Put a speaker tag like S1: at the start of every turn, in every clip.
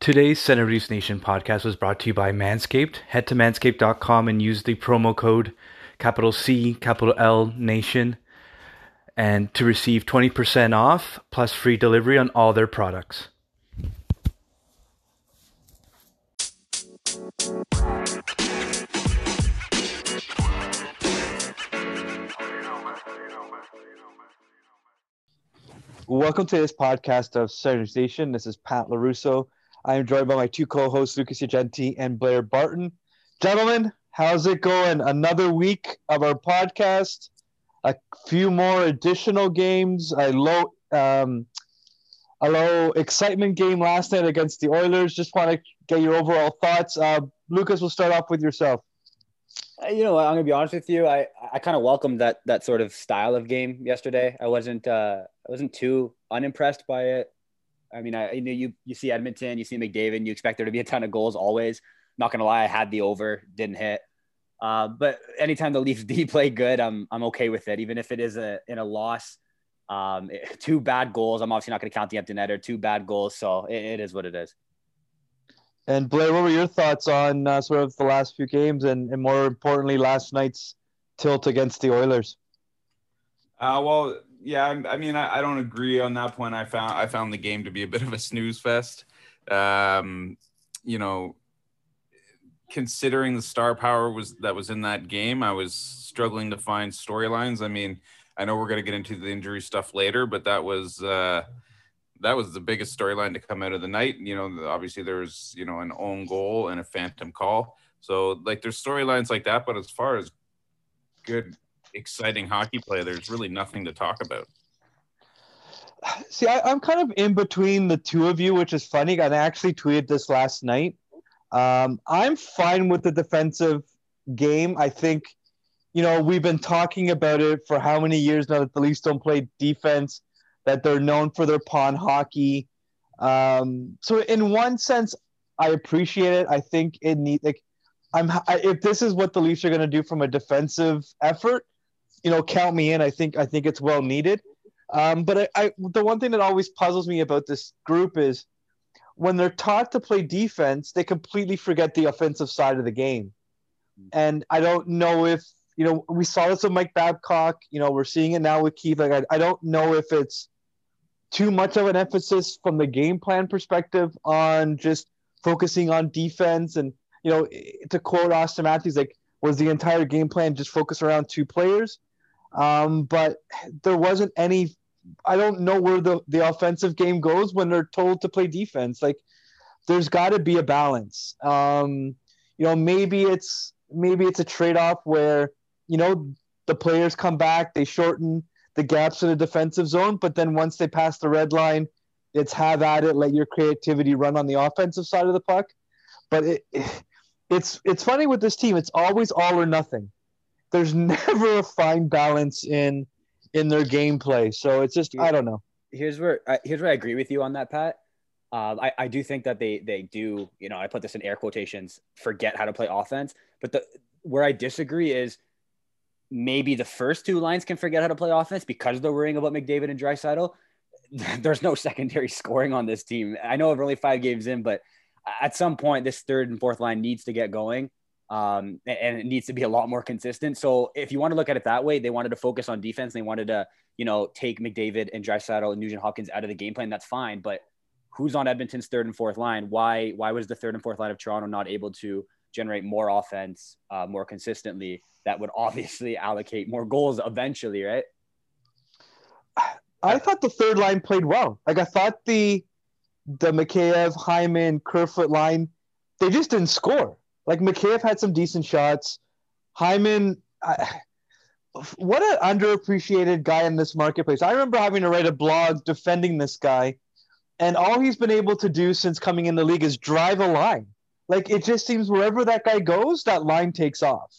S1: Today's Senators Nation podcast was brought to you by Manscaped. Head to manscaped.com and use the promo code capital C, capital L Nation and to receive 20% off plus free delivery on all their products.
S2: Welcome to this podcast of Senators Nation. This is Pat LaRusso. I am joined by my two co-hosts, Lucas Yagenti and Blair Barton. Gentlemen, how's it going? Another week of our podcast. A few more additional games. A low, um, a low excitement game last night against the Oilers. Just want to get your overall thoughts. Uh, Lucas, we'll start off with yourself.
S3: Uh, you know, I'm gonna be honest with you. I, I kind of welcomed that that sort of style of game yesterday. I wasn't uh, I wasn't too unimpressed by it. I mean, I you know you you see Edmonton, you see McDavid, you expect there to be a ton of goals always. Not gonna lie, I had the over, didn't hit. Uh, but anytime the Leafs D play good, I'm I'm okay with it, even if it is a in a loss. Um, two bad goals. I'm obviously not going to count the empty netter. Two bad goals, so it, it is what it is.
S2: And Blair, what were your thoughts on uh, sort of the last few games, and, and more importantly, last night's tilt against the Oilers?
S4: Uh, well, yeah, I, I mean, I, I, don't agree on that point. I found I found the game to be a bit of a snooze fest. Um, you know, considering the star power was that was in that game, I was struggling to find storylines. I mean, I know we're going to get into the injury stuff later, but that was uh, that was the biggest storyline to come out of the night. You know, obviously there's you know an own goal and a phantom call. So like there's storylines like that, but as far as good exciting hockey play, there's really nothing to talk about.
S2: See, I, am kind of in between the two of you, which is funny. I actually tweeted this last night. Um, I'm fine with the defensive game. I think, you know, we've been talking about it for how many years now that the Leafs don't play defense, that they're known for their pond hockey. Um, so, in one sense, I appreciate it. I think it need like I'm I, if this is what the Leafs are going to do from a defensive effort, you know, count me in. I think I think it's well needed. Um, but I, I, the one thing that always puzzles me about this group is when they're taught to play defense, they completely forget the offensive side of the game. And I don't know if you know we saw this with Mike Babcock. You know, we're seeing it now with Keefe. Like I, I don't know if it's too much of an emphasis from the game plan perspective on just focusing on defense and you know to quote austin Matthews like was the entire game plan just focused around two players um, but there wasn't any. I don't know where the the offensive game goes when they're told to play defense. Like, there's got to be a balance. Um, you know, maybe it's maybe it's a trade off where you know the players come back, they shorten the gaps in the defensive zone, but then once they pass the red line, it's have at it, let your creativity run on the offensive side of the puck. But it, it's it's funny with this team; it's always all or nothing there's never a fine balance in in their gameplay. So it's just I don't know.
S3: Here's where I, here's where I agree with you on that, Pat. Um, I, I do think that they they do you know I put this in air quotations forget how to play offense, but the where I disagree is maybe the first two lines can forget how to play offense because they're worrying about McDavid and Draisaitl. There's no secondary scoring on this team. I know we're only five games in, but at some point this third and fourth line needs to get going um, and it needs to be a lot more consistent. So if you want to look at it that way, they wanted to focus on defense. They wanted to, you know, take McDavid and Draisaitl and Nugent Hopkins out of the game plan. That's fine, but who's on Edmonton's third and fourth line? Why why was the third and fourth line of Toronto not able to generate more offense uh, more consistently? That would obviously allocate more goals eventually, right?
S2: I thought the third line played well. Like I thought the the Mikheyev, Hyman, Kerfoot line, they just didn't score. Like Mikheyev had some decent shots. Hyman, I, what an underappreciated guy in this marketplace. I remember having to write a blog defending this guy, and all he's been able to do since coming in the league is drive a line. Like it just seems wherever that guy goes, that line takes off.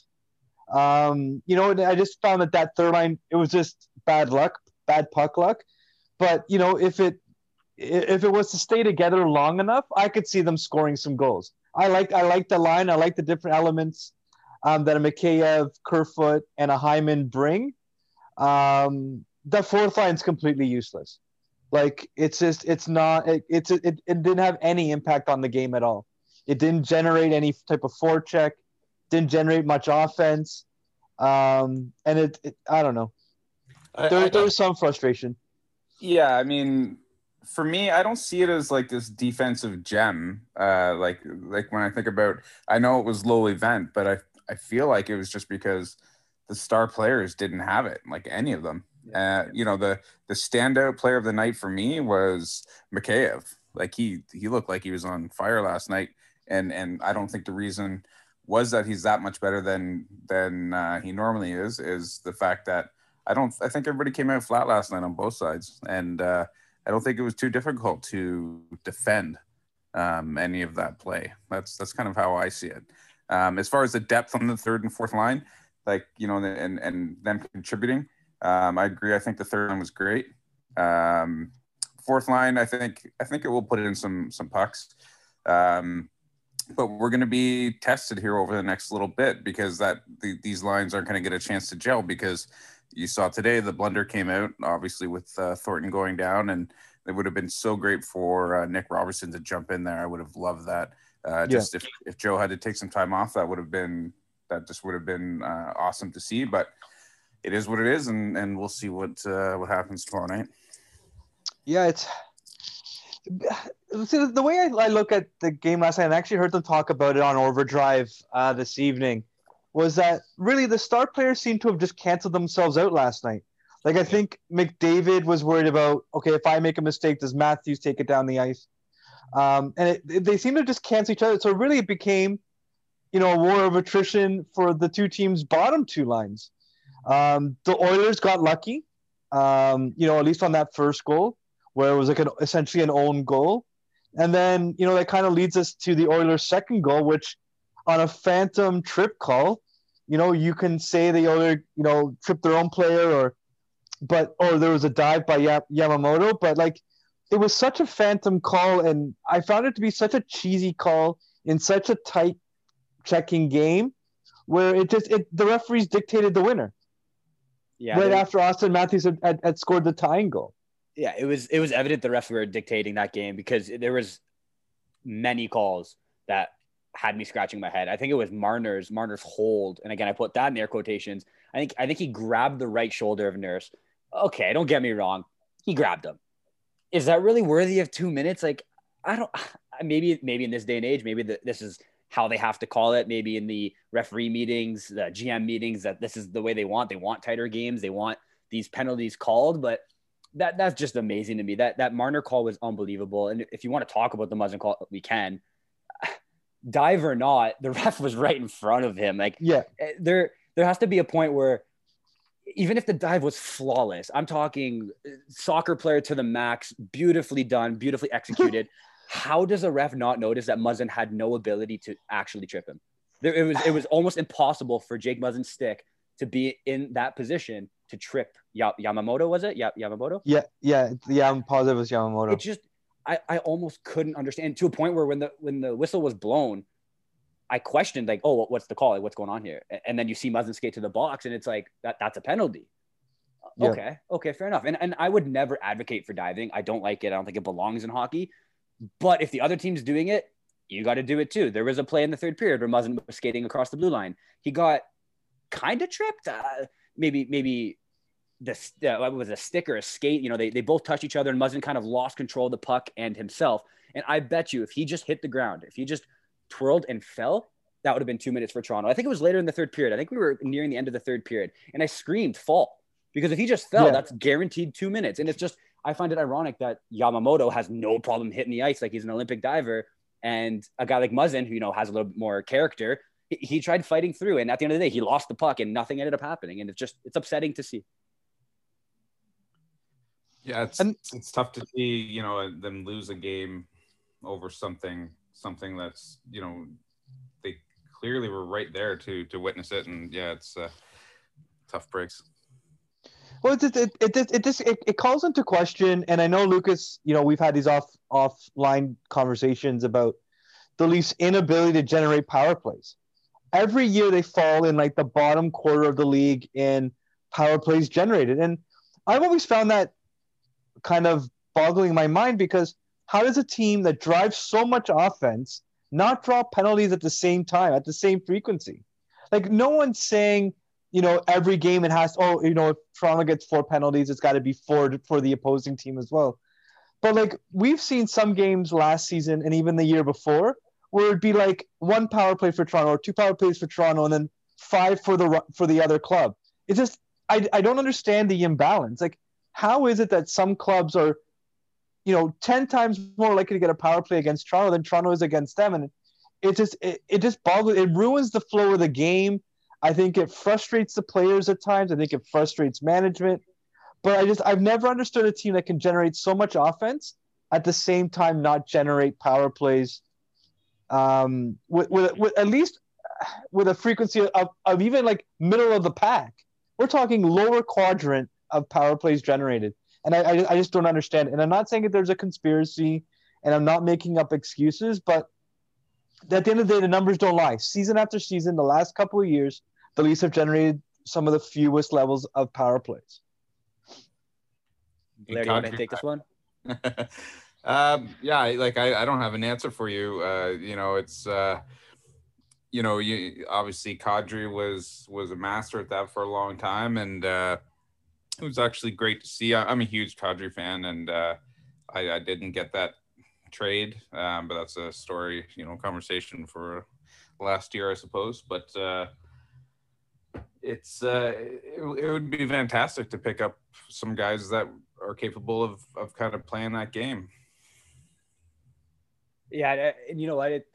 S2: Um, you know, I just found that that third line it was just bad luck, bad puck luck. But you know, if it if it was to stay together long enough, I could see them scoring some goals. I like I like the line. I like the different elements um, that a Mikheyev, Kerfoot, and a Hyman bring, um, the fourth line's completely useless. Like it's just it's not it, it's it, it didn't have any impact on the game at all. It didn't generate any type of forecheck, didn't generate much offense, um, and it, it I don't know. There, I, I there was some frustration.
S4: Yeah, I mean, for me, I don't see it as like this defensive gem. Uh, like like when I think about, I know it was low event, but I I feel like it was just because the star players didn't have it, like any of them. Uh, you know, the the standout player of the night for me was Mikheyev. Like he he looked like he was on fire last night, and and I don't think the reason was that he's that much better than than uh, he normally is. Is the fact that I don't I think everybody came out flat last night on both sides, and uh, I don't think it was too difficult to defend um, any of that play. That's that's kind of how I see it. Um, as far as the depth on the third and fourth line, like you know, and and them contributing, um, I agree. I think the third line was great. Um, fourth line, I think I think it will put in some some pucks. Um, but we're going to be tested here over the next little bit because that the, these lines aren't going to get a chance to gel because you saw today the blunder came out obviously with uh, Thornton going down and it would have been so great for uh, Nick Robertson to jump in there. I would have loved that. Uh, just yeah. if, if Joe had to take some time off, that would have been that just would have been uh, awesome to see. But it is what it is, and and we'll see what uh, what happens tomorrow night.
S2: Yeah, it's see the way I, I, look at the game last night, I actually heard them talk about it on Overdrive uh, this evening, was that really the star players seem to have just canceled themselves out last night. Like I think McDavid was worried about, okay, if I make a mistake, does Matthews take it down the ice? Um, and it, it, they seem to just cancel each other. So really, it became, you know, a war of attrition for the two teams' bottom two lines. Um, the Oilers got lucky, um, you know, at least on that first goal, where it was like an, essentially an own goal. And then, you know, that kind of leads us to the Oilers' second goal, which on a phantom trip call, you know, you can say the Oilers, you know, tripped their own player or, but, or there was a dive by Yamamoto, but like it was such a phantom call. And I found it to be such a cheesy call in such a tight checking game where it just, it, the referees dictated the winner yeah, right after Austin Matthews had, had, had, scored the tying goal.
S3: Yeah, it was it was evident the refs were dictating that game because there was many calls that had me scratching my head. I think it was Marner's Marner's hold, and again I put that in air quotations. I think I think he grabbed the right shoulder of Nurse. Okay, don't get me wrong, he grabbed him. Is that really worthy of two minutes? Like I don't. Maybe maybe in this day and age, maybe the, this is how they have to call it. Maybe in the referee meetings, the GM meetings, that this is the way they want. They want tighter games. They want these penalties called. But that that's just amazing to me. That that Marner call was unbelievable. And if you want to talk about the Muzzin call, we can. Dive or not, the ref was right in front of him. Like
S2: yeah,
S3: eh, there there has to be a point where even if the dive was flawless, I'm talking eh, soccer player to the max, beautifully done, beautifully executed. how does a ref not notice that Muzzin had no ability to actually trip him? There, it was it was almost impossible for Jake Muzzin's stick to be in that position to trip Yamamoto. Was it? Yeah, Yamamoto.
S2: Yeah, yeah, yeah. I'm positive it was Yamamoto.
S3: It just I, I almost couldn't understand to a point where when the when the whistle was blown, I questioned like, oh, what's the call? Like, what's going on here? And then you see Muzzin skate to the box, and it's like that that's a penalty. Yeah. Okay, okay, fair enough. And and I would never advocate for diving. I don't like it. I don't think it belongs in hockey. But if the other team's doing it, you got to do it too. There was a play in the third period where Muzzin was skating across the blue line. He got kind of tripped. Uh, maybe maybe the uh, was a stick or a skate. You know, they, they both touched each other, and Muzzin kind of lost control of the puck and himself. And I bet you, if he just hit the ground, if he just twirled and fell, that would have been two minutes for Toronto. I think it was later in the third period. I think we were nearing the end of the third period, and I screamed fall because if he just fell, yeah. that's guaranteed two minutes. And it's just I find it ironic that Yamamoto has no problem hitting the ice like he's an Olympic diver, and a guy like Muzzin, who you know has a little bit more character, he, he tried fighting through, and at the end of the day, he lost the puck, and nothing ended up happening, and it's just it's upsetting to see.
S4: Yeah, it's and, it's tough to see you know them lose a game over something something that's you know they clearly were right there to to witness it, and yeah, it's uh, tough breaks.
S2: Well, it it it it, it just it, it calls into question, and I know Lucas. You know, we've had these off offline conversations about the Leafs' inability to generate power plays. every year they fall in like the bottom quarter of the league in power plays generated. And I've always found that kind of boggling my mind because how does a team that drives so much offense not draw penalties at the same time, at the same frequency? Like no one's saying, you know, every game it has, oh, you know, if Toronto gets four penalties, it's got to be four for the opposing team as well. But like we've seen some games last season and even the year before where it'd be like one power play for Toronto or two power plays for Toronto and then five for the for the other club. It's just I, I don't understand the imbalance. Like how is it that some clubs are you know 10 times more likely to get a power play against Toronto than Toronto is against them and it just it, it just boggles it ruins the flow of the game. I think it frustrates the players at times. I think it frustrates management. But I just I've never understood a team that can generate so much offense at the same time not generate power plays um, with, with, with at least with a frequency of, of even like middle of the pack. We're talking lower quadrant of power plays generated. And I, I, I just don't understand. And I'm not saying that there's a conspiracy and I'm not making up excuses, but at the end of the day, the numbers don't lie. Season after season, the last couple of years, the Leafs have generated some of the fewest levels of power plays.
S3: Blair, do you want to take this one?
S4: um, yeah, like I, I don't have an answer for you. Uh, you know, it's uh, you know, you obviously Kadri was was a master at that for a long time, and uh, it was actually great to see. I, am a huge Kadri fan, and uh, I, I didn't get that trade, um, but that's a story, you know, conversation for last year, I suppose. But uh, it's uh, it, it would be fantastic to pick up some guys that are capable of of kind of playing that game.
S3: Yeah, and you know what? It,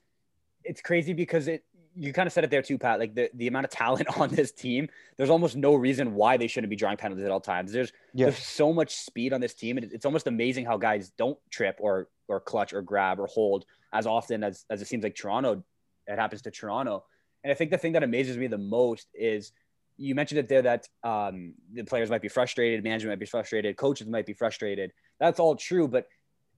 S3: it's crazy because it you kind of said it there too, Pat. Like the, the amount of talent on this team, there's almost no reason why they shouldn't be drawing penalties at all times. There's there's so much speed on this team, and it's almost amazing how guys don't trip or or clutch or grab or hold as often as as it seems like Toronto. It happens to Toronto, and I think the thing that amazes me the most is you mentioned it there that um, the players might be frustrated, management might be frustrated, coaches might be frustrated. That's all true, but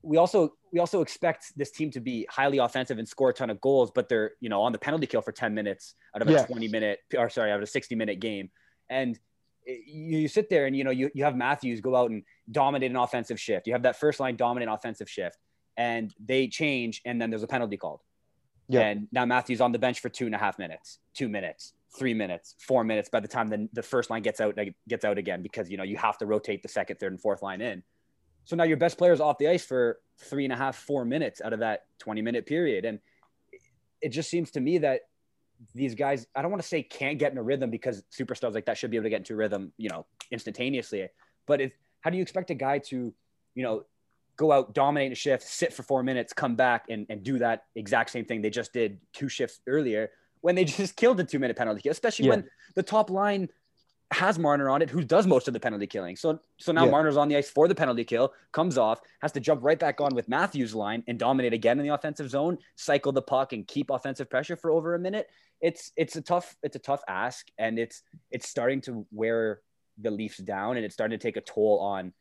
S3: we also we also expect this team to be highly offensive and score a ton of goals, but they're you know on the penalty kill for 10 minutes out of a yeah. 20 minute or sorry out of a 60 minute game, and you, you sit there and you know you, you have Matthews go out and dominate an offensive shift. You have that first line dominant offensive shift, and they change, and then there's a penalty called. Yeah. And now Matthews on the bench for two and a half minutes, two minutes, three minutes, four minutes. By the time the, the first line gets out, gets out again, because you know you have to rotate the second, third, and fourth line in. So now your best player is off the ice for three and a half, four minutes out of that 20 minute period. And it just seems to me that these guys, I don't want to say can't get in a rhythm because superstars like that should be able to get into rhythm, you know, instantaneously. But if, how do you expect a guy to, you know, go out, dominate a shift, sit for four minutes, come back and, and do that exact same thing they just did two shifts earlier when they just killed the two minute penalty, especially yeah. when the top line has Marner on it, who does most of the penalty killing. So so now yeah. Marner's on the ice for the penalty kill, comes off, has to jump right back on with Matthews' line and dominate again in the offensive zone, cycle the puck and keep offensive pressure for over a minute. It's it's a tough it's a tough ask, and it's it's starting to wear the Leafs down, and it's starting to take a toll on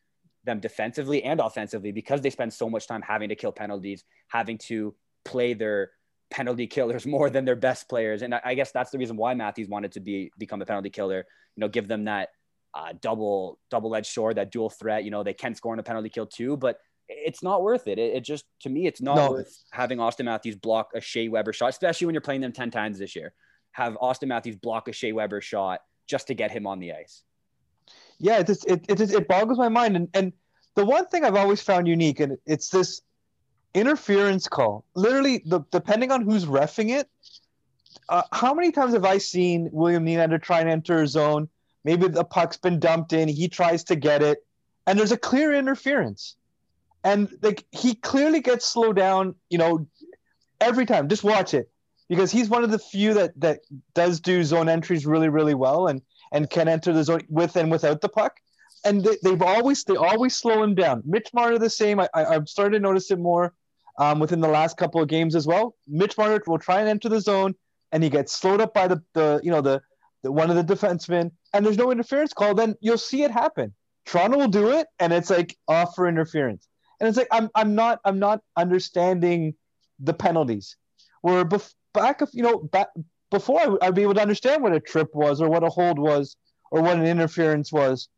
S3: them defensively and offensively because they spend so much time having to kill penalties, having to play their penalty killers more than their best players. And I, I, guess that's the reason why Matthews wanted to be become a penalty killer. You know, give them that uh, double double edged sword, that dual threat. You know, they can score on a penalty kill too, but it's not worth it. It, it just to me, it's not no. worth having Austin Matthews block a Shea Weber shot, especially when you're playing them ten times this year. Have Austin Matthews block a Shea Weber shot just to get him on the ice.
S2: Yeah, it just, it, it, it boggles my mind. And, and the one thing I've always found unique, and it's this interference call. Literally, the, depending on who's refing it, uh, how many times have I seen William Nylander try and enter a zone? Maybe the puck's been dumped in, he tries to get it, and there's a clear interference. And like he clearly gets slowed down, you know, every time. Just watch it. Because he's one of the few that that does do zone entries really, really well and and can enter the zone with and without the puck. And they, have always they always slow him down. Mitch Marner the same. I, I, I've started to notice it more um, within the last couple of games as well. Mitch Marner will try and enter the zone, and he gets slowed up by the, the you know the, the one of the defensemen, and there's no interference call. Then you'll see it happen. Toronto will do it, and it's like off for interference, and it's like I'm I'm not I'm not understanding the penalties. Where bef- back of you know back before I, I'd be able to understand what a trip was or what a hold was or what an interference was.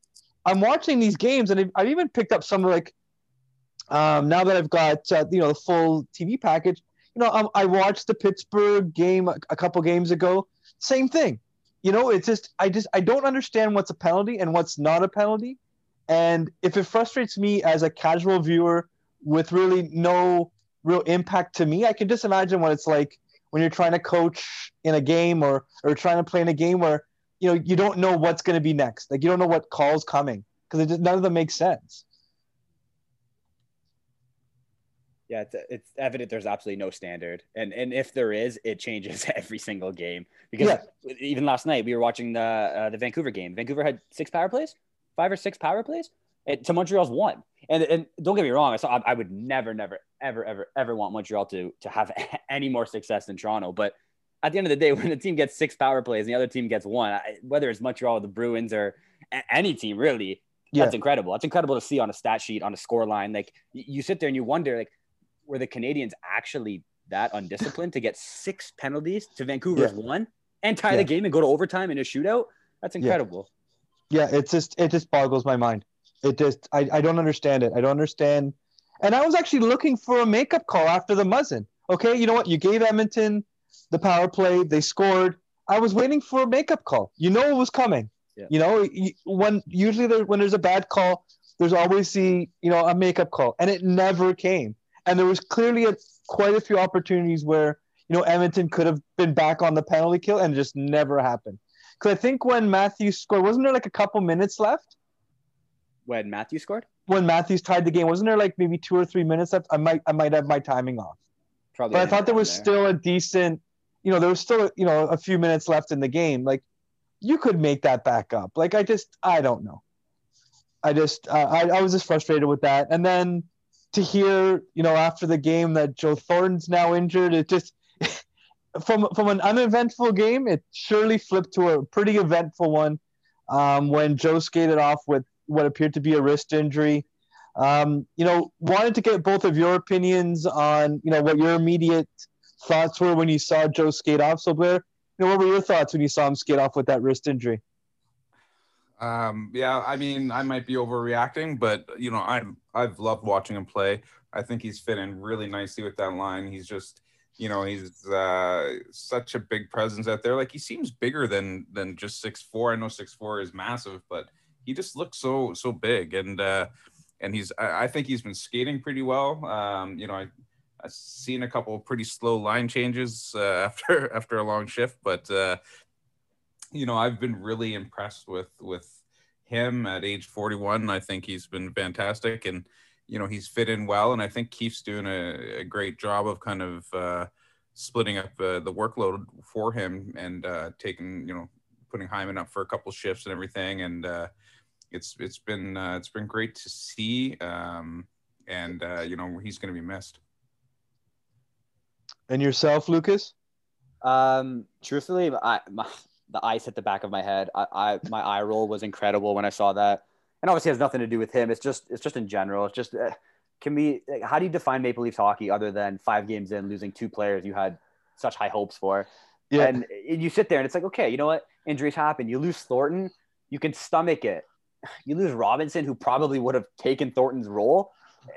S2: I'm watching these games and I've even picked up some like um, now that I've got uh, you know the full TV package. Know, um, I watched the Pittsburgh game a couple games ago. Same thing. You know, it's just I just I don't understand what's a penalty and what's not a penalty. And if it frustrates me as a casual viewer with really no real impact to me, I can just imagine what it's like when you're trying to coach in a game or or trying to play in a game where you know you don't know what's going to be next. Like you don't know what calls coming because none of them make sense.
S3: Yeah, it's, it's evident there's absolutely no standard, and and if there is, it changes every single game. Because yeah. even last night we were watching the uh, the Vancouver game. Vancouver had six power plays, five or six power plays, it, to Montreal's one. And and don't get me wrong, I saw I would never, never, ever, ever, ever want Montreal to to have any more success than Toronto. But at the end of the day, when the team gets six power plays and the other team gets one, whether it's Montreal the Bruins or any team really, yeah. that's incredible. That's incredible to see on a stat sheet, on a score line. Like you sit there and you wonder, like, were the Canadiens actually that undisciplined to get six penalties to Vancouver's yeah. one and tie yeah. the game and go to overtime in a shootout? That's incredible.
S2: Yeah. yeah, it's just it just boggles my mind. It just I, I don't understand it. I don't understand. And I was actually looking for a makeup call after the Muzzin. Okay, you know what? You gave Edmonton the power play. They scored. I was waiting for a makeup call. You know it was coming. Yeah. You know when usually there, when there's a bad call, there's always the you know a makeup call, and it never came. And there was clearly a, quite a few opportunities where you know Edmonton could have been back on the penalty kill, and it just never happened. Because I think when Matthews scored, wasn't there like a couple minutes left?
S3: when Matthews scored?
S2: When Matthews tied the game, wasn't there like maybe two or three minutes left? I might I might have my timing off. Probably. But I thought there was there. still a decent, you know, there was still you know a few minutes left in the game. Like you could make that back up. Like I just I don't know. I just uh, I I was just frustrated with that, and then to hear you know after the game that Joe Thornton's now injured, it just. from from an uneventful game, it surely flipped to a pretty eventful one um, when Joe skated off with what appeared to be a wrist injury. Um, you know, wanted to get both of your opinions on, you know, what your immediate thoughts were when you saw Joe skate off. So, Blair, you know, what were your thoughts when you saw him skate off with that wrist injury?
S4: Um, yeah, I mean, I might be overreacting, but you know, I'm I've loved watching him play. I think he's fit in really nicely with that line. He's just, you know, he's uh, such a big presence out there. Like he seems bigger than than just six four. I know six four is massive, but he just looks so so big and uh, and he's I, I, think he's been skating pretty well. Um, you know, I I've seen a couple pretty slow line changes uh, after after a long shift, but uh, you know I've been really impressed with with him at age 41. I think he's been fantastic, and you know he's fit in well, and I think Keefe's doing a, a great job of kind of uh, splitting up uh, the workload for him and uh, taking you know putting Hyman up for a couple shifts and everything, and uh, it's it's been uh, it's been great to see, um, and uh, you know he's going to be missed.
S2: And yourself, Lucas?
S3: Um, truthfully, I, my, the ice hit the back of my head. I, I my eye roll was incredible when I saw that, and obviously has nothing to do with him. It's just it's just in general. It's just uh, can we like, how do you define Maple Leafs hockey other than five games in losing two players you had such high hopes for? Yeah. And, and you sit there and it's like, okay, you know what? Injuries happen. You lose Thornton, you can stomach it you lose Robinson, who probably would have taken Thornton's role.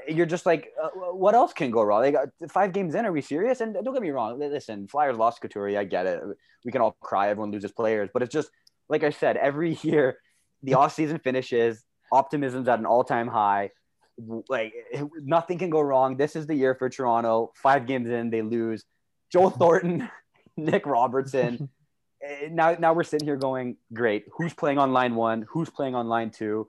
S3: You're just like, uh, what else can go wrong? They got five games in. Are we serious? And don't get me wrong. Listen, Flyers lost Couturier. I get it. We can all cry. Everyone loses players, but it's just like I said. Every year, the off season finishes. Optimism's at an all time high. Like nothing can go wrong. This is the year for Toronto. Five games in, they lose. Joe Thornton, Nick Robertson. Eh, now now we're sitting here going, great. Who's playing on line one? Who's playing on line two?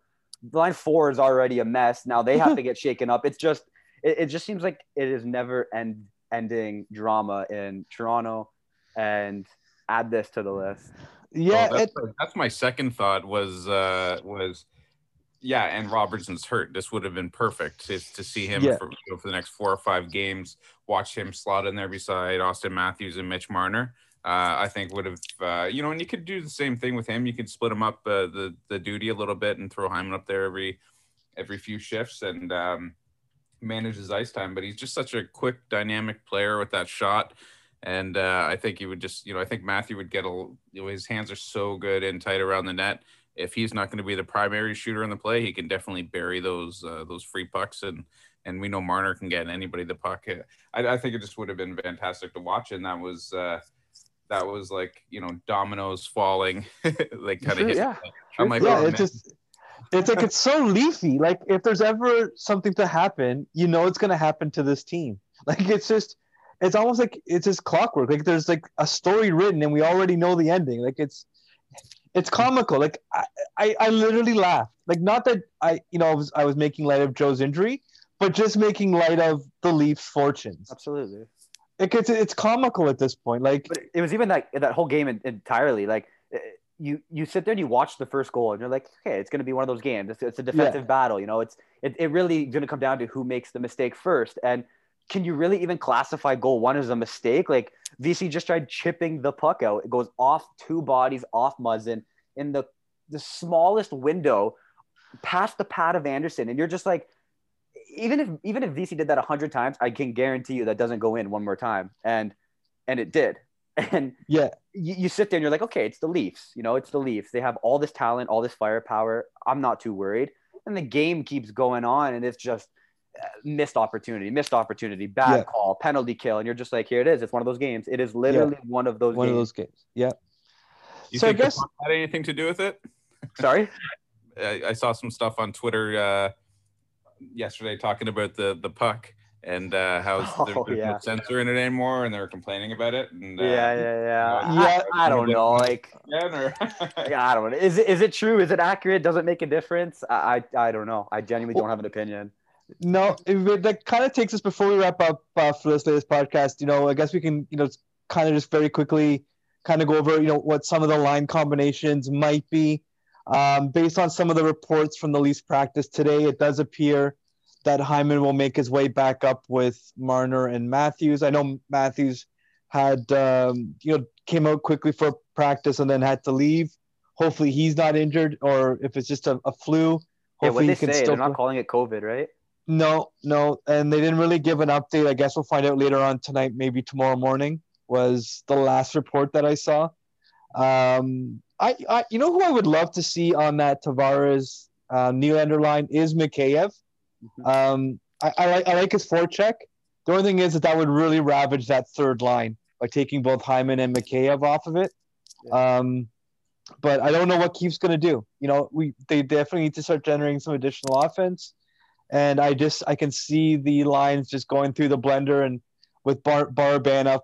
S3: Line four is already a mess. Now they have to get shaken up. It's just it, it just seems like it is never end ending drama in Toronto. And add this to the list.
S4: Yeah, oh, that's, it, that's, my second thought was uh was yeah, and Robertson's hurt. This would have been perfect to, to see him yeah. for, you know, for the next four or five games. Watch him slot in there beside Austin Matthews and Mitch Marner I think would have, uh, you know, and you could do the same thing with him. You could split him up uh, the the duty a little bit and throw Hyman up there every every few shifts and um, manage his ice time. But he's just such a quick, dynamic player with that shot. And uh, I think he would just, you know, I think Matthew would get a, you know, his hands are so good and tight around the net. If he's not going to be the primary shooter in the play, he can definitely bury those uh, those free pucks and and we know Marner can get anybody the puck. I, I think it just would have been fantastic to watch, and that was uh, that was like you know dominoes falling, like kind of.
S3: yeah.
S4: I'm like,
S2: yeah,
S4: oh,
S2: it's
S4: man.
S2: just it's like it's so leafy. Like if there's ever something to happen, you know it's gonna happen to this team. Like it's just it's almost like it's just clockwork. Like there's like a story written and we already know the ending. Like it's it's comical. Like I, I, I literally laughed. Like not that I you know I was I was making light of Joe's injury, but just making light of the Leafs' fortunes.
S3: Absolutely.
S2: It gets it's comical at this point. Like
S3: But it was even that that whole game entirely like eh, you you sit there and you watch the first goal and you're like, okay, it's going to be one of those games. It's, it's a defensive battle. You know, it's it, it really going to come down to who makes the mistake first. And can you really even classify goal one as a mistake? Like VC just tried chipping the puck out. It goes off two bodies, off Muzzin in the the smallest window, past the pad of Andersen, and you're just like. Even if even if VC did that a hundred times, I can guarantee you that doesn't go in one more time, and and it did. And
S2: yeah,
S3: you, you sit there and you're like, okay, it's the Leafs. You know, it's the Leafs. They have all this talent, all this firepower. I'm not too worried. And the game keeps going on, and it's just uh, missed opportunity, missed opportunity, bad
S2: Yeah.
S3: call, penalty kill, and you're just like, here it is. It's one of those games. It is literally one of those
S2: one of
S3: games.
S2: those games. Yeah.
S4: you
S2: so I
S4: think the
S2: guess-
S4: had anything to do with it?
S3: Sorry.
S4: I, I saw some stuff on Twitter uh, yesterday talking about the the puck and uh, how
S3: Oh,
S4: there's
S3: yeah.
S4: no sensor in it anymore, and they're complaining about it. And, uh,
S3: Yeah, yeah, yeah.
S2: Yeah.
S3: I, I don't know. Like,
S4: or-
S3: yeah, I don't know. Is it is it true? Is it accurate? Does it make a difference? I I, I don't know. I genuinely don't have an opinion.
S2: No, it, it- that kind of takes us before we wrap up uh, for this latest podcast. You know, I guess we can, you know, kind of just very quickly kind of go over, you know, what some of the line combinations might be. Um, based on some of the reports from the Leafs practice today, it does appear that Hyman will make his way back up with Marner and Matthews. I know Matthews had, um, you know, came out quickly for practice and then had to leave. Hopefully he's not injured, or if it's just a, a flu.
S3: Yeah, what
S2: Hopefully
S3: they say,
S2: still
S3: they're not
S2: play.
S3: calling it COVID, right?
S2: No, no, and they didn't really give an update. I guess we'll find out later on tonight, maybe tomorrow morning. Was the last report that I saw. Um, I, I, you know who I would love to see on that Tavares uh, Nylander line is Mikheyev.
S3: Mhm.
S2: Um, I, I like I like his forecheck. The only thing is that that would really ravage that third line by taking both Hyman and Mikheyev off of it. Um, but I don't know what Keefe's going to do. You know, we they definitely need to start generating some additional offense and I just I can see the lines just going through the blender and with Bar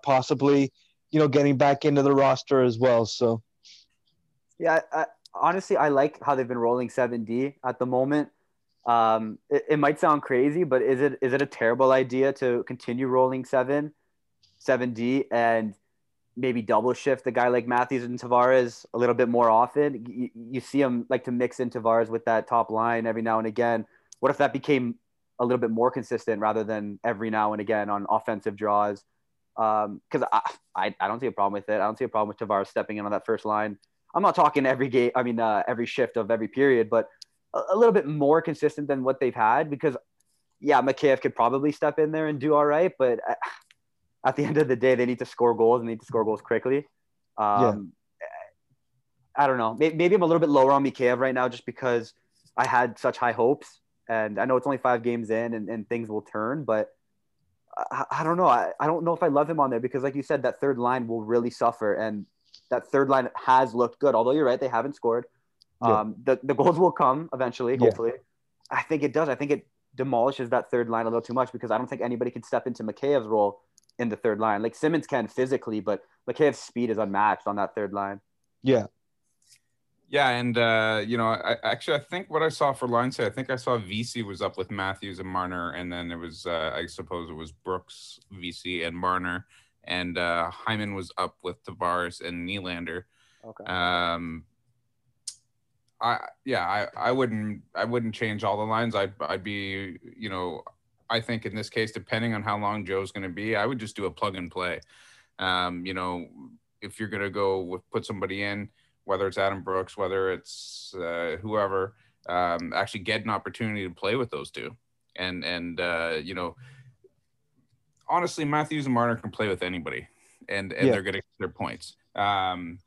S2: possibly, you know, getting back into the roster as well. So
S3: Yeah, I, honestly, I like how they've been rolling 7D at the moment. Um, it, it might sound crazy, but is it is it a terrible idea to continue rolling seven, 7D, and maybe double shift the guy like Matthews and Tavares a little bit more often? You, you see them like to mix in Tavares with that top line every now and again. What if that became a little bit more consistent rather than every now and again on offensive draws? Because I, I I don't see a problem with it. I don't see a problem with Tavares stepping in on that first line. I'm not talking every game. I mean, uh, every shift of every period, but a, a little bit more consistent than what they've had. Because, yeah, Mikheyev could probably step in there and do all right, but uh, at the end of the day, they need to score goals and they need to score goals quickly. Um, I don't know. Maybe, maybe I'm a little bit lower on Mikheyev right now, just because I had such high hopes, and I know it's only five games in, and, and things will turn, but. I, I don't know. I, I don't know if I love him on there because, like you said, that third line will really suffer. And that third line has looked good. Although you're right, they haven't scored.
S2: Yeah.
S3: Um, the, the goals will come eventually,
S2: Yeah.
S3: hopefully. I think it does. I think it demolishes that third line a little too much because I don't think anybody can step into Mikheyev's role in the third line. Like Simmonds can physically, but Mikheyev's speed is unmatched on that third line.
S2: yeah,
S4: Yeah, and uh, you know, I actually I think what I saw for line say, I think I saw VC was up with Matthews and Marner, and then it was uh, I suppose it was Brooks, VC, and Marner, and uh, Hyman was up with Tavares and Nylander.
S3: Okay.
S4: Um, I yeah, I, I wouldn't I wouldn't change all the lines. I'd I'd be you know I think in this case, depending on how long Joe's going to be, I would just do a plug and play. Um, you know, if you're going to go with put somebody in, whether it's Adam Brooks, whether it's uh, whoever, um, actually get an opportunity to play with those two, and and uh, you know, honestly, Matthews and Marner can play with anybody, and and
S2: Yeah.
S4: they're going to get their points. Um,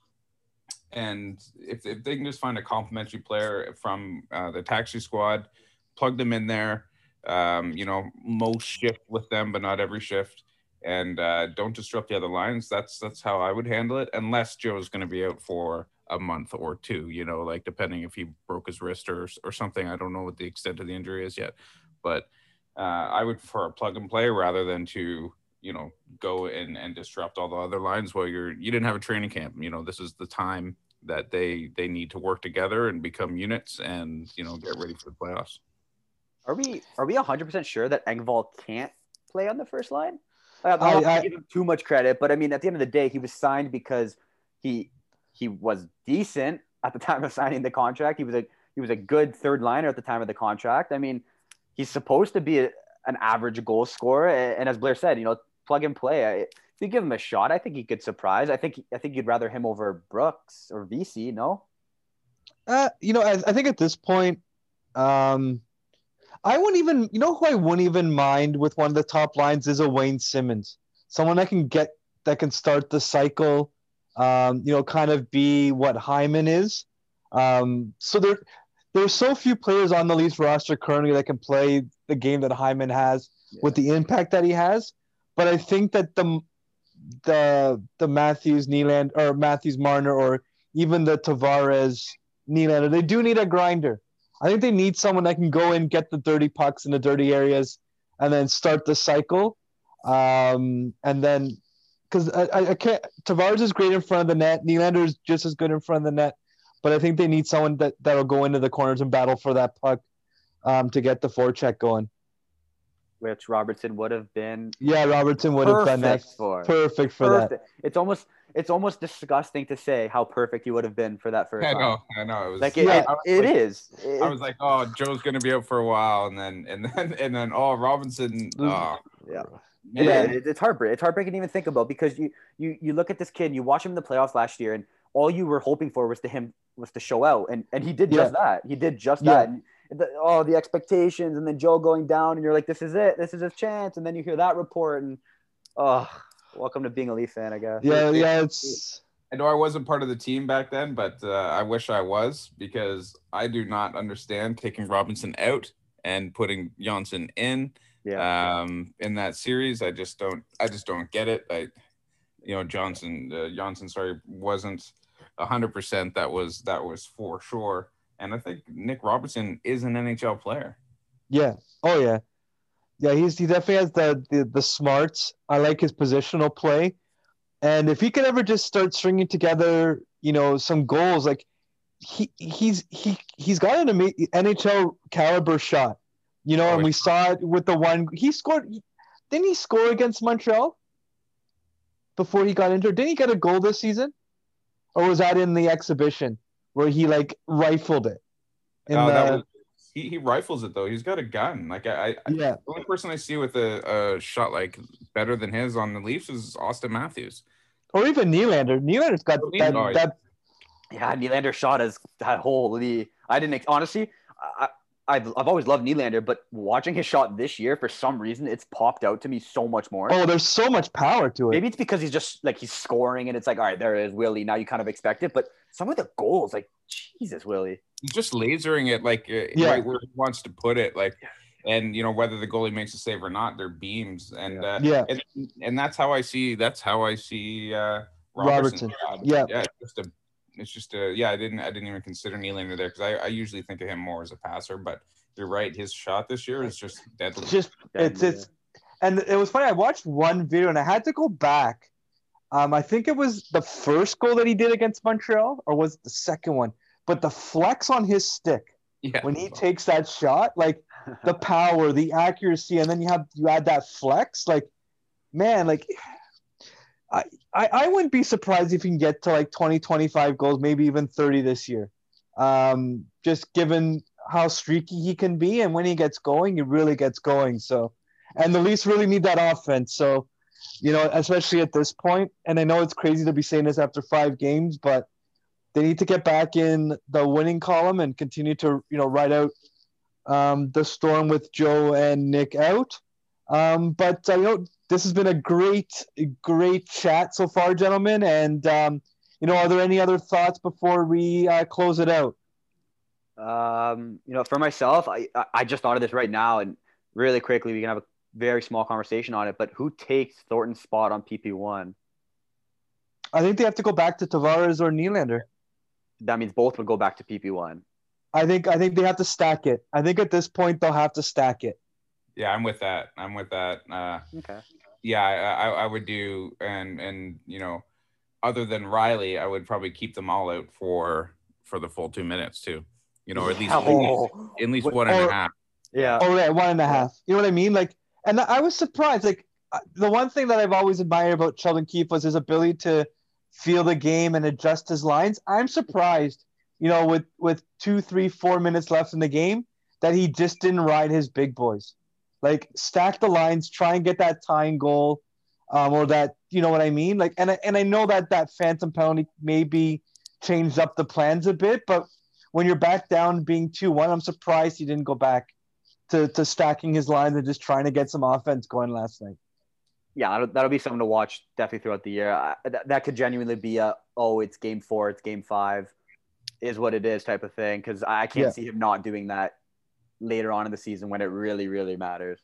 S4: and if, if they can just find a complimentary player from uh, the taxi squad, plug them in there. Um, you know, most shift with them, but not every shift, and uh, don't disrupt the other lines. That's that's how I would handle it, unless Joe's going to be out for a month or two. You know, like depending if he broke his wrist or or something. I don't know what the extent of the injury is yet, but uh, I would prefer a plug and play rather than to you know go and and disrupt all the other lines while you're you didn't have a training camp. You know, this is the time that they they need to work together and become units and you know get ready for the playoffs.
S3: Are we are we hundred percent sure that Engvall can't play on the first line? I'm not
S2: I- I-
S3: give him too much credit, but I mean, at the end of the day, he was signed because he he was decent at the time of signing the contract. He was a he was a good third liner at the time of the contract. I mean, he's supposed to be a, an average goal scorer, and as Blair said, you know, plug and play. I, if you give him a shot, I think he could surprise. I think I think you'd rather him over Brooks or VC. No,
S2: Uh, you know, I, I think at this point, um, I wouldn't even, you know, who I wouldn't even mind with one of the top lines is a Wayne Simmonds, someone that can get that can start the cycle, um, you know, kind of be what Hyman is. Um, so there, there's so few players on the Leafs roster currently that can play the game that Hyman has with the impact that he has. But I think that the the the Matthews Nyland or Matthews Marner or even the Tavares Nylander, they do need a grinder. I think they need someone that can go and get the dirty pucks in the dirty areas, and then start the cycle. Um, and then because I, I, I can't Tavares is great in front of the net, Nylander is just as good in front of the net, but I think they need someone that that'll go into the corners and battle for that puck um, to get the forecheck going.
S3: which Robertson would have been
S2: Yeah, Robertson would have done that
S3: perfect for.
S2: perfect for that.
S3: It's almost it's almost disgusting to say how perfect he would have been for that first
S4: I
S3: line.
S4: know, I know. It was
S3: Like it,
S2: Yeah,
S3: it,
S4: I was
S3: it
S4: like-
S3: is.
S4: I was like, oh, Joe's gonna be out for a while, and then and then and then oh, Robinson. Oh,
S3: yeah.
S4: man.
S3: Yeah, it's heartbreaking. It's heartbreaking to even think about because you you you look at this kid, and you watch him in the playoffs last year, and all you were hoping for was to him was to show out, and and he did just that. He did just
S2: Yeah.
S3: that. And the, oh, the expectations, and then Joe going down, and you're like, this is it, this is his chance, and then you hear that report, and oh, welcome to being a Leaf fan, I guess.
S2: Yeah, yeah, it's
S4: I know I wasn't part of the team back then, but uh, I wish I was because I do not understand taking Robinson out and putting Johnson in
S3: yeah.
S4: um, in that series. I just don't. I just don't get it. I, you know, Johnson, uh, Johnson, sorry, wasn't hundred percent. That was that was for sure. And I think Nick Robertson is an NHL player.
S2: Yeah. Oh yeah. Yeah, he's he definitely has the, the the smarts. I like his positional play. And if he could ever just start stringing together, you know, some goals, like he he's he he's got an ama- NHL caliber shot. You know, and we saw it with the one he scored didn't he score against Montreal before he got injured? Didn't he get a goal this season? Or was that in the exhibition where he like rifled it? In
S4: Oh,
S2: the,
S4: that was, he, he rifles it though. He's got a gun. Like I, I
S2: yeah.
S4: the only person I see with a, a shot like better than his on the Leafs is Austin Matthews.
S2: or even Nylander. Nylander's got
S4: Oh,
S2: that,
S4: Nylander.
S2: that
S3: Yeah, Nylander shot is that holy. I didn't honestly. I, I've, I've always loved Nylander, but watching his shot this year, for some reason, it's popped out to me so much more.
S2: oh, there's so much power to it.
S3: Maybe it's because he's just like he's scoring, and it's like, all right, there is Willie. Now you kind of expect it, but some of the goals, like Jesus, Willie.
S4: He's just lasering it like uh,
S2: Yeah.
S4: right where he wants to put it. Like, and you know whether the goalie makes a save or not, they're beams. And uh,
S2: Yeah.
S4: and, and that's how I see. That's how I see uh,
S2: Robertson.
S4: Robertson.
S2: Yeah.
S4: yeah. Just a. It's just a. Yeah, I didn't. I didn't even consider Nylander there because I, I usually think of him more as a passer. But you're right. His shot this year is just deadly.
S2: It's just it's it's and it was funny. I watched one video and I had to go back. Um, I think it was the first goal that he did against Montreal, or was it the second one? But the flex on his stick
S4: yeah.
S2: when he takes that shot, like the power, the accuracy, and then you have you add that flex, like man, like I, I wouldn't be surprised if he can get to like 20, 25 goals, maybe even 30 this year. Um, just given how streaky he can be, and when he gets going, he really gets going. So, and the Leafs really need that offense. So, you know, especially at this point, and I know it's crazy to be saying this after five games, but they need to get back in the winning column and continue to you know ride out um, the storm with Joe and Nick out. Um, but uh, you know this has been a great, great chat so far, gentlemen. And um, you know, are there any other thoughts before we uh, close it out?
S3: Um, you know, for myself, I I just thought of this right now, and really quickly, we can have a very small conversation on it. But who takes Thornton's spot on PP one?
S2: I think they have to go back to Tavares or Nylander.
S3: That means both would go back to PP one.
S2: I think I think they have to stack it. I think at this point they'll have to stack it.
S4: Yeah, I'm with that. I'm with that. Uh,
S3: Okay.
S4: yeah, I, I, I would do, and and you know, other than Riley, I would probably keep them all out for for the full two minutes too. You know, or at least
S3: Oh.
S4: at least
S2: Wait,
S4: one and a half.
S3: Yeah.
S2: Oh, yeah, one and a half. You know what I mean? Like, and I was surprised. Like, uh, the one thing that I've always admired about Sheldon Keefe was his ability to feel the game and adjust his lines. I'm surprised, you know, with with two, three, four minutes left in the game, that he just didn't ride his big boys. Like, stack the lines, try and get that tying goal, um, or that, you know what I mean? Like, and I, and I know that that phantom penalty maybe changed up the plans a bit, but when you're back down being two one, I'm surprised he didn't go back to, to stacking his lines and just trying to get some offense going last night.
S3: yeah, that'll, be something to watch definitely throughout the year. I, that, that could genuinely be a oh, it's game four, it's game five, is what it is type of thing. Because I can't
S2: Yeah.
S3: see him not doing that later on in the season when it really, really matters.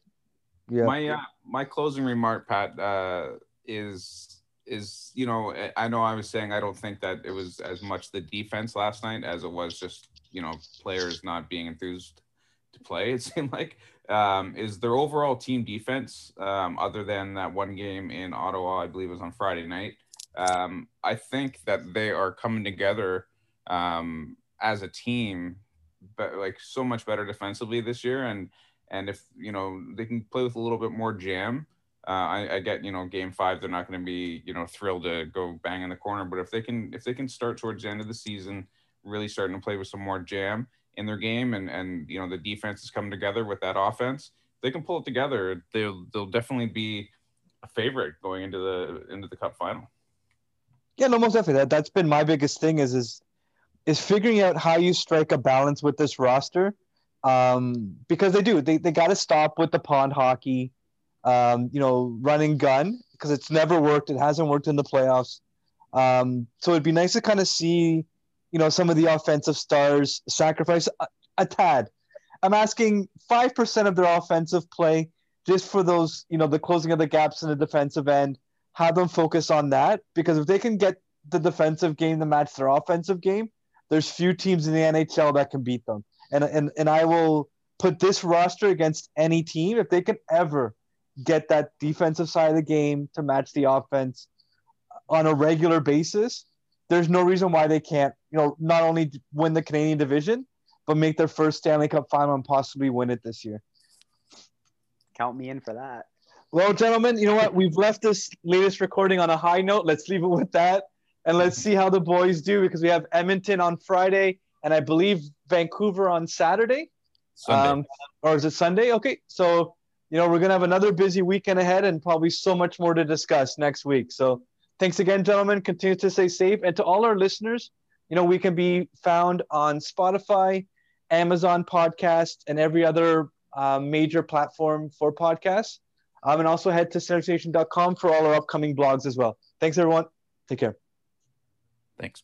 S2: Yeah.
S4: My uh, my closing remark, Pat, uh, is is you know I- I know I was saying I don't think that it was as much the defense last night as it was just you know players not being enthused to play. It seemed like um, is their overall team defense, um, other than that one game in Ottawa, I believe it was on Friday night. Um, I think that they are coming together um, as a team, but like so much better defensively this year. And and if you know they can play with a little bit more jam, uh, I, I get you know game five they're not going to be you know thrilled to go bang in the corner. But if they can if they can start towards the end of the season, really starting to play with some more jam in their game, and and you know the defense is coming together with that offense, they can pull it together. They'll they'll definitely be a favorite going into the into the cup final.
S2: Yeah, no, most definitely. That that's been my biggest thing is is is figuring out how you strike a balance with this roster. Um, because they do. They they gotta stop with the pond hockey, um, you know, running gun, because it's never worked. It hasn't worked in the playoffs. Um, so it'd be nice to kind of see, you know, some of the offensive stars sacrifice a, a tad. I'm asking five percent of their offensive play just for those, you know, the closing of the gaps in the defensive end have them focus on that because if they can get the defensive game to match their offensive game, there's few teams in the NHL that can beat them. And and and I will put this roster against any team if they can ever get that defensive side of the game to match the offense on a regular basis. There's no reason why they can't, you know, not only win the Canadian division, but make their first Stanley Cup final and possibly win it this year.
S3: Count me in for that.
S2: Well, gentlemen, you know what? We've left this latest recording on a high note. Let's leave it with that. And let's see how the boys do because we have Edmonton on Friday and I believe Vancouver on Saturday.
S4: Sunday.
S2: Um, or is it Sunday? Okay. So, you know, we're going to have another busy weekend ahead and probably so much more to discuss next week. So, thanks again, gentlemen. Continue to stay safe. And to all our listeners, you know, we can be found on Spotify, Amazon Podcast, and every other uh, major platform for podcasts. Um, and also head to centerstation.com for all our upcoming blogs as well. Thanks, everyone. Take care.
S4: Thanks.